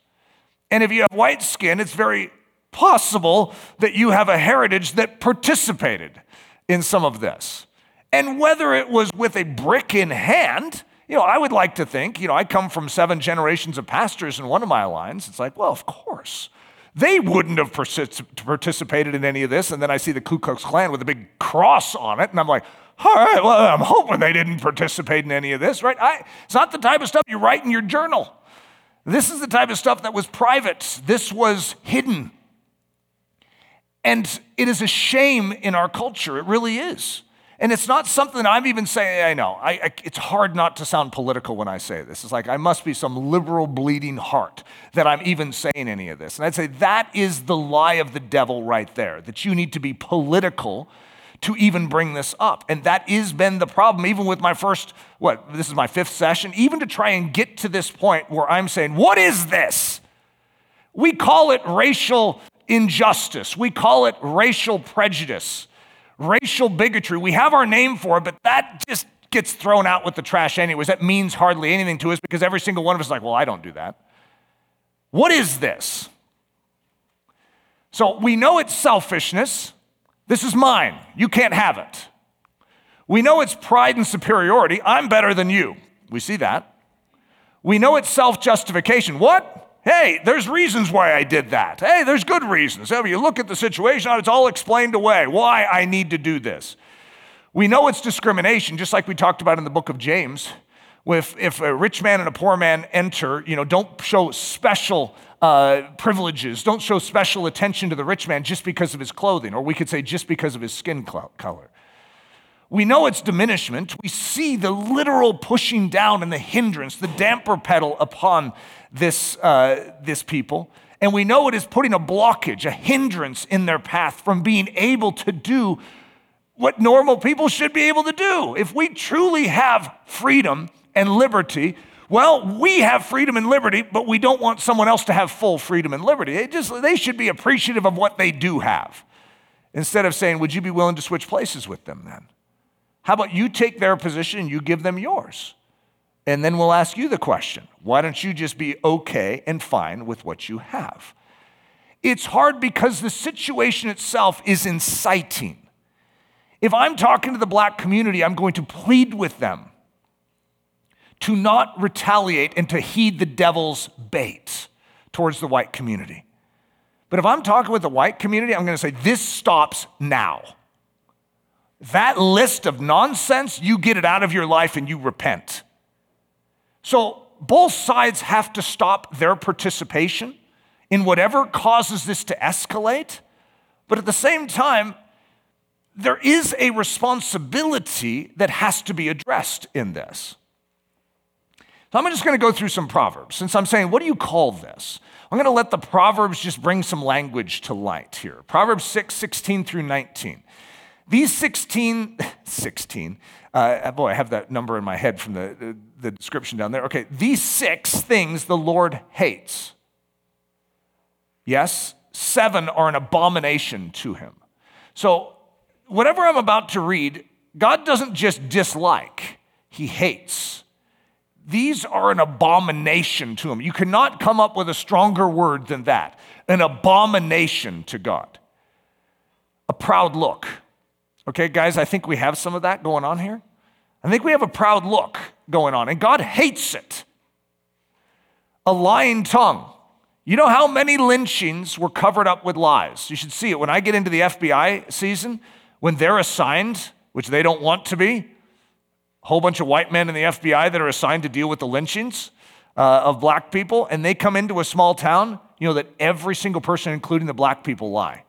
And if you have white skin, it's very possible that you have a heritage that participated in some of this. And whether it was with a brick in hand, you know, I would like to think, you know, I come from seven generations of pastors in one of my lines. It's like, well, of course. They wouldn't have participated in any of this. And then I see the Ku Klux Klan with a big cross on it. And I'm like, all right, well, I'm hoping they didn't participate in any of this, right? I, it's not the type of stuff you write in your journal. This is the type of stuff that was private, this was hidden. And it is a shame in our culture. It really is. And it's not something I'm even saying, I know. I, I, it's hard not to sound political when I say this. It's like I must be some liberal bleeding heart that I'm even saying any of this. And I'd say that is the lie of the devil right there, that you need to be political to even bring this up. And that has been the problem, even with my first, what, this is my fifth session, even to try and get to this point where I'm saying, what is this? We call it racial injustice, we call it racial prejudice racial bigotry. We have our name for it, but that just gets thrown out with the trash anyways. That means hardly anything to us because every single one of us is like, well, I don't do that. What is this? So we know it's selfishness. This is mine. You can't have it. We know it's pride and superiority. I'm better than you. We see that. We know it's self justification. What? Hey, there's reasons why I did that. Hey, there's good reasons. You look at the situation, it's all explained away why I need to do this. We know it's discrimination, just like we talked about in the book of James. If, if a rich man and a poor man enter, you know, don't show special uh, privileges, don't show special attention to the rich man just because of his clothing, or we could say just because of his skin color. We know it's diminishment. We see the literal pushing down and the hindrance, the damper pedal upon this, uh, this people. And we know it is putting a blockage, a hindrance in their path from being able to do what normal people should be able to do. If we truly have freedom and liberty, well, we have freedom and liberty, but we don't want someone else to have full freedom and liberty. They, just, they should be appreciative of what they do have instead of saying, Would you be willing to switch places with them then? How about you take their position and you give them yours? And then we'll ask you the question why don't you just be okay and fine with what you have? It's hard because the situation itself is inciting. If I'm talking to the black community, I'm going to plead with them to not retaliate and to heed the devil's bait towards the white community. But if I'm talking with the white community, I'm going to say, this stops now. That list of nonsense, you get it out of your life and you repent. So both sides have to stop their participation in whatever causes this to escalate. But at the same time, there is a responsibility that has to be addressed in this. So I'm just going to go through some proverbs. Since I'm saying, what do you call this? I'm going to let the proverbs just bring some language to light here. Proverbs 6, 16 through 19. These 16, 16, uh, boy, I have that number in my head from the, the description down there. Okay, these six things the Lord hates. Yes, seven are an abomination to him. So, whatever I'm about to read, God doesn't just dislike, he hates. These are an abomination to him. You cannot come up with a stronger word than that. An abomination to God. A proud look. Okay, guys, I think we have some of that going on here. I think we have a proud look going on, and God hates it. A lying tongue. You know how many lynchings were covered up with lies? You should see it. When I get into the FBI season, when they're assigned, which they don't want to be, a whole bunch of white men in the FBI that are assigned to deal with the lynchings, uh, of black people and they come into a small town, you know that every single person, including the black people, lie.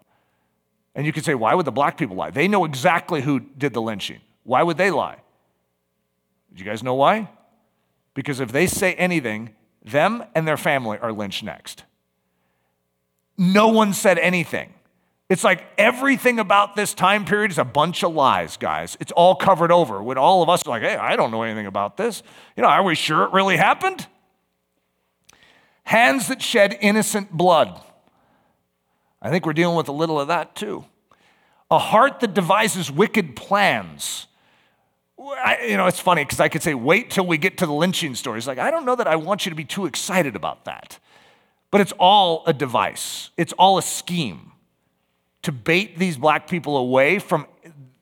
And you could say, why would the black people lie? They know exactly who did the lynching. Why would they lie? Do you guys know why? Because if they say anything, them and their family are lynched next. No one said anything. It's like everything about this time period is a bunch of lies, guys. It's all covered over. When all of us are like, hey, I don't know anything about this. You know, are we sure it really happened? Hands that shed innocent blood. I think we're dealing with a little of that too. A heart that devises wicked plans. I, you know, it's funny because I could say, wait till we get to the lynching stories. Like, I don't know that I want you to be too excited about that. But it's all a device, it's all a scheme to bait these black people away from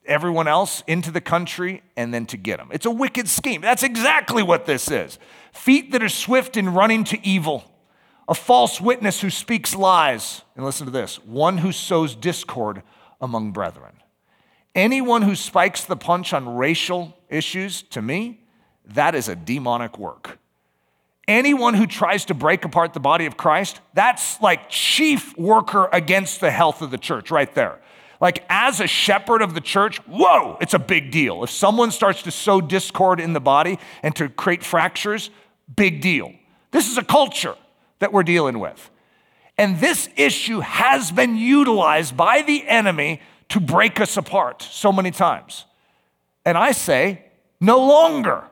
everyone else into the country and then to get them. It's a wicked scheme. That's exactly what this is. Feet that are swift in running to evil, a false witness who speaks lies. And listen to this one who sows discord among brethren. Anyone who spikes the punch on racial issues, to me, that is a demonic work. Anyone who tries to break apart the body of Christ, that's like chief worker against the health of the church right there. Like, as a shepherd of the church, whoa, it's a big deal. If someone starts to sow discord in the body and to create fractures, big deal. This is a culture that we're dealing with. And this issue has been utilized by the enemy to break us apart so many times. And I say, no longer.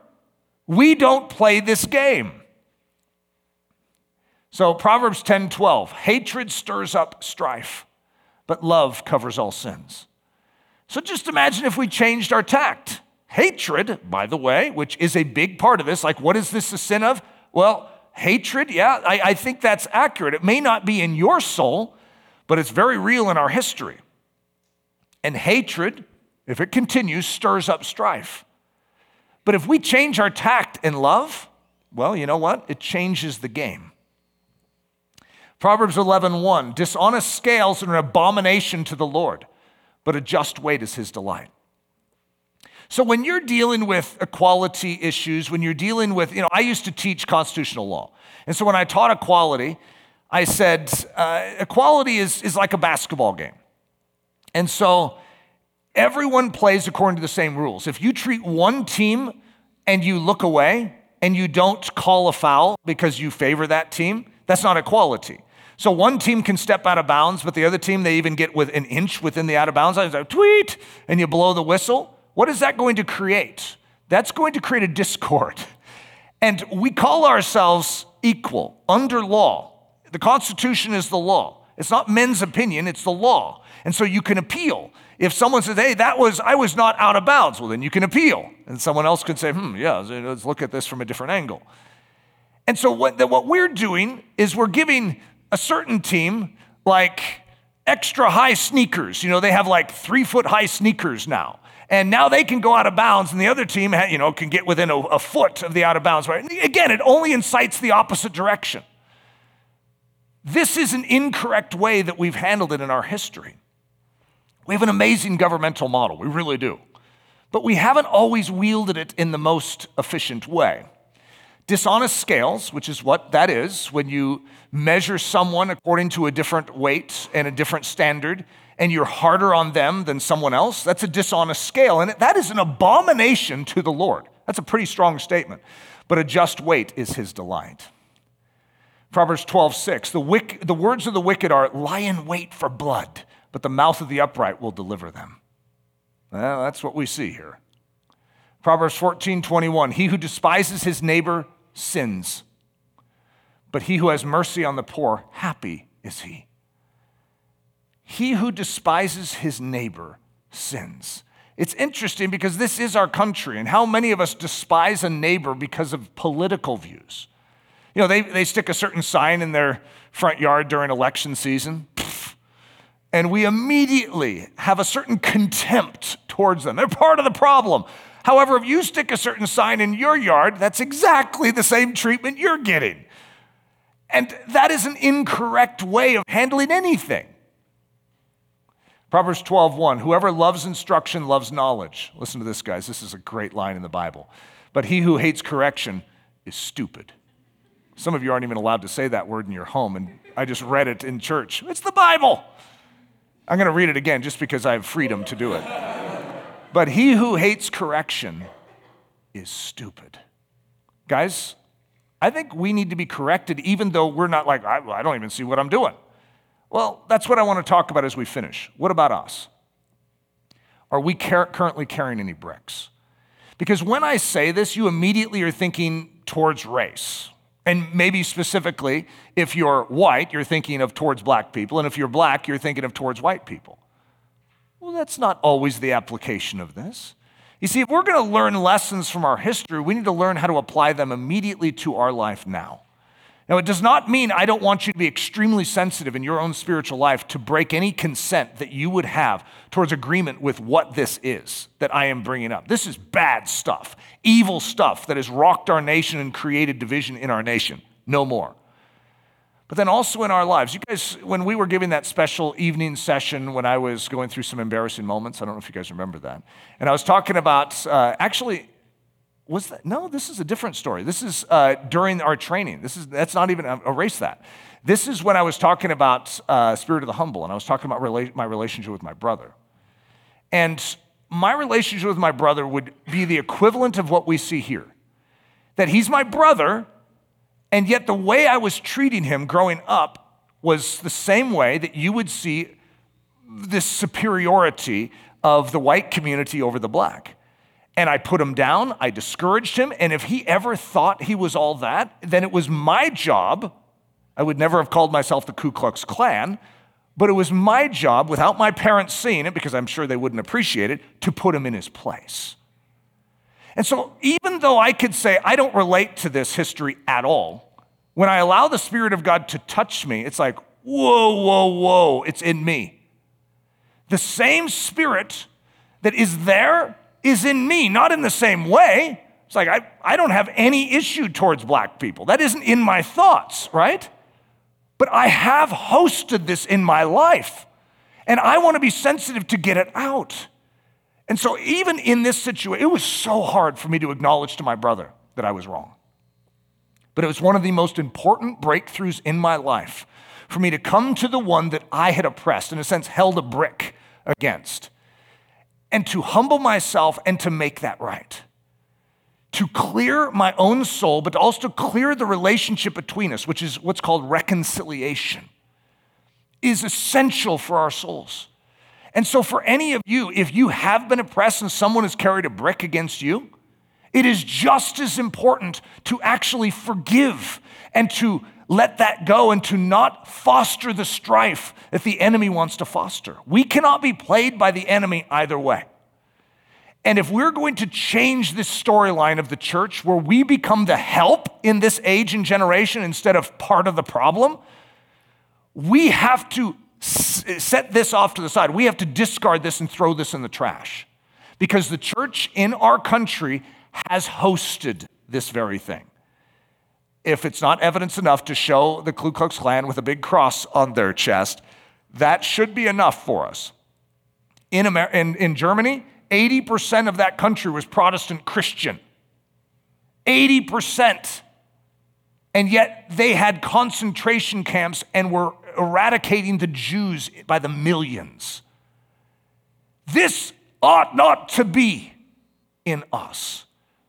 We don't play this game. So Proverbs 10 12, hatred stirs up strife, but love covers all sins. So just imagine if we changed our tact. Hatred, by the way, which is a big part of this, like what is this a sin of? Well, hatred, yeah, I, I think that's accurate. It may not be in your soul, but it's very real in our history. And hatred, if it continues, stirs up strife. But if we change our tact in love, well, you know what? It changes the game. Proverbs 11:1 1, Dishonest scales are an abomination to the Lord, but a just weight is his delight. So when you're dealing with equality issues, when you're dealing with, you know, I used to teach constitutional law. And so when I taught equality, I said uh, equality is, is like a basketball game. And so everyone plays according to the same rules. If you treat one team and you look away and you don't call a foul because you favor that team, that's not equality. So one team can step out of bounds, but the other team, they even get with an inch within the out of bounds line. Like, tweet, and you blow the whistle. What is that going to create? That's going to create a discord. And we call ourselves equal under law. The Constitution is the law. It's not men's opinion, it's the law. And so you can appeal. If someone says, hey, that was, I was not out of bounds, well, then you can appeal. And someone else could say, hmm, yeah, let's look at this from a different angle. And so what, what we're doing is we're giving a certain team like extra high sneakers. You know, they have like three foot high sneakers now. And now they can go out of bounds, and the other team, you know, can get within a, a foot of the out of bounds. Right? Again, it only incites the opposite direction. This is an incorrect way that we've handled it in our history. We have an amazing governmental model, we really do. But we haven't always wielded it in the most efficient way. Dishonest scales, which is what that is, when you measure someone according to a different weight and a different standard, and you're harder on them than someone else, that's a dishonest scale. And that is an abomination to the Lord. That's a pretty strong statement. But a just weight is his delight. Proverbs 12, 6. The, wick, the words of the wicked are lie in wait for blood but the mouth of the upright will deliver them. Well, that's what we see here. Proverbs 14, 21. He who despises his neighbor sins, but he who has mercy on the poor, happy is he. He who despises his neighbor sins. It's interesting because this is our country, and how many of us despise a neighbor because of political views? You know, they, they stick a certain sign in their front yard during election season and we immediately have a certain contempt towards them. They're part of the problem. However, if you stick a certain sign in your yard, that's exactly the same treatment you're getting. And that is an incorrect way of handling anything. Proverbs 12:1 Whoever loves instruction loves knowledge. Listen to this guys, this is a great line in the Bible. But he who hates correction is stupid. Some of you aren't even allowed to say that word in your home, and I just read it in church. It's the Bible. I'm going to read it again just because I have freedom to do it. but he who hates correction is stupid. Guys, I think we need to be corrected even though we're not like, I, I don't even see what I'm doing. Well, that's what I want to talk about as we finish. What about us? Are we car- currently carrying any bricks? Because when I say this, you immediately are thinking towards race. And maybe specifically, if you're white, you're thinking of towards black people. And if you're black, you're thinking of towards white people. Well, that's not always the application of this. You see, if we're going to learn lessons from our history, we need to learn how to apply them immediately to our life now. Now, it does not mean I don't want you to be extremely sensitive in your own spiritual life to break any consent that you would have towards agreement with what this is that I am bringing up. This is bad stuff, evil stuff that has rocked our nation and created division in our nation. No more. But then also in our lives, you guys, when we were giving that special evening session when I was going through some embarrassing moments, I don't know if you guys remember that, and I was talking about uh, actually was that? No, this is a different story. This is uh, during our training. This is that's not even erase that. This is when I was talking about uh, spirit of the humble, and I was talking about rela- my relationship with my brother. And my relationship with my brother would be the equivalent of what we see here. That he's my brother, and yet the way I was treating him growing up was the same way that you would see this superiority of the white community over the black and I put him down, I discouraged him, and if he ever thought he was all that, then it was my job. I would never have called myself the Ku Klux Klan, but it was my job, without my parents seeing it, because I'm sure they wouldn't appreciate it, to put him in his place. And so, even though I could say I don't relate to this history at all, when I allow the Spirit of God to touch me, it's like, whoa, whoa, whoa, it's in me. The same Spirit that is there is in me, not in the same way. It's like, I, I don't have any issue towards black people. That isn't in my thoughts, right? But I have hosted this in my life, and I want to be sensitive to get it out. And so, even in this situation, it was so hard for me to acknowledge to my brother that I was wrong. But it was one of the most important breakthroughs in my life for me to come to the one that I had oppressed, in a sense, held a brick against and to humble myself and to make that right. To clear my own soul, but also clear the relationship between us, which is what's called reconciliation, is essential for our souls. And so, for any of you, if you have been oppressed and someone has carried a brick against you, it is just as important to actually forgive and to let that go and to not foster the strife that the enemy wants to foster. We cannot be played by the enemy either way. And if we're going to change this storyline of the church where we become the help in this age and generation instead of part of the problem, we have to set this off to the side. We have to discard this and throw this in the trash. Because the church in our country has hosted this very thing if it's not evidence enough to show the Ku Klux Klan with a big cross on their chest, that should be enough for us. In, Amer- in, in Germany, 80% of that country was Protestant Christian. 80%. And yet they had concentration camps and were eradicating the Jews by the millions. This ought not to be in us.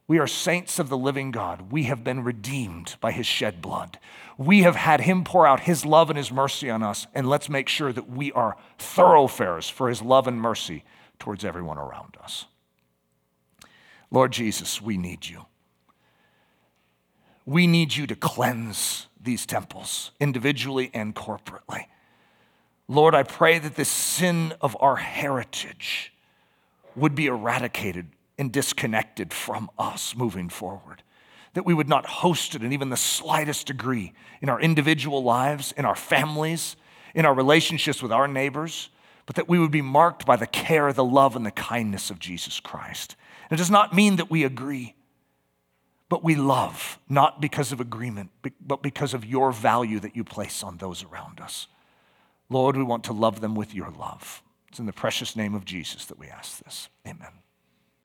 We are saints of the living God. We have been redeemed by his shed blood. We have had him pour out his love and his mercy on us, and let's make sure that we are thoroughfares for his love and mercy towards everyone around us. Lord Jesus, we need you. We need you to cleanse these temples individually and corporately. Lord, I pray that this sin of our heritage would be eradicated and disconnected from us moving forward. That we would not host it in even the slightest degree in our individual lives, in our families, in our relationships with our neighbors, but that we would be marked by the care, the love, and the kindness of Jesus Christ. And it does not mean that we agree, but we love, not because of agreement, but because of your value that you place on those around us. Lord, we want to love them with your love. It's in the precious name of Jesus that we ask this. Amen.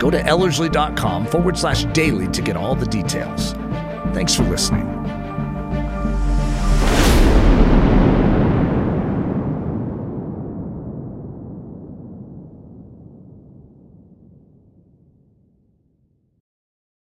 Go to ellerslie.com forward slash daily to get all the details. Thanks for listening.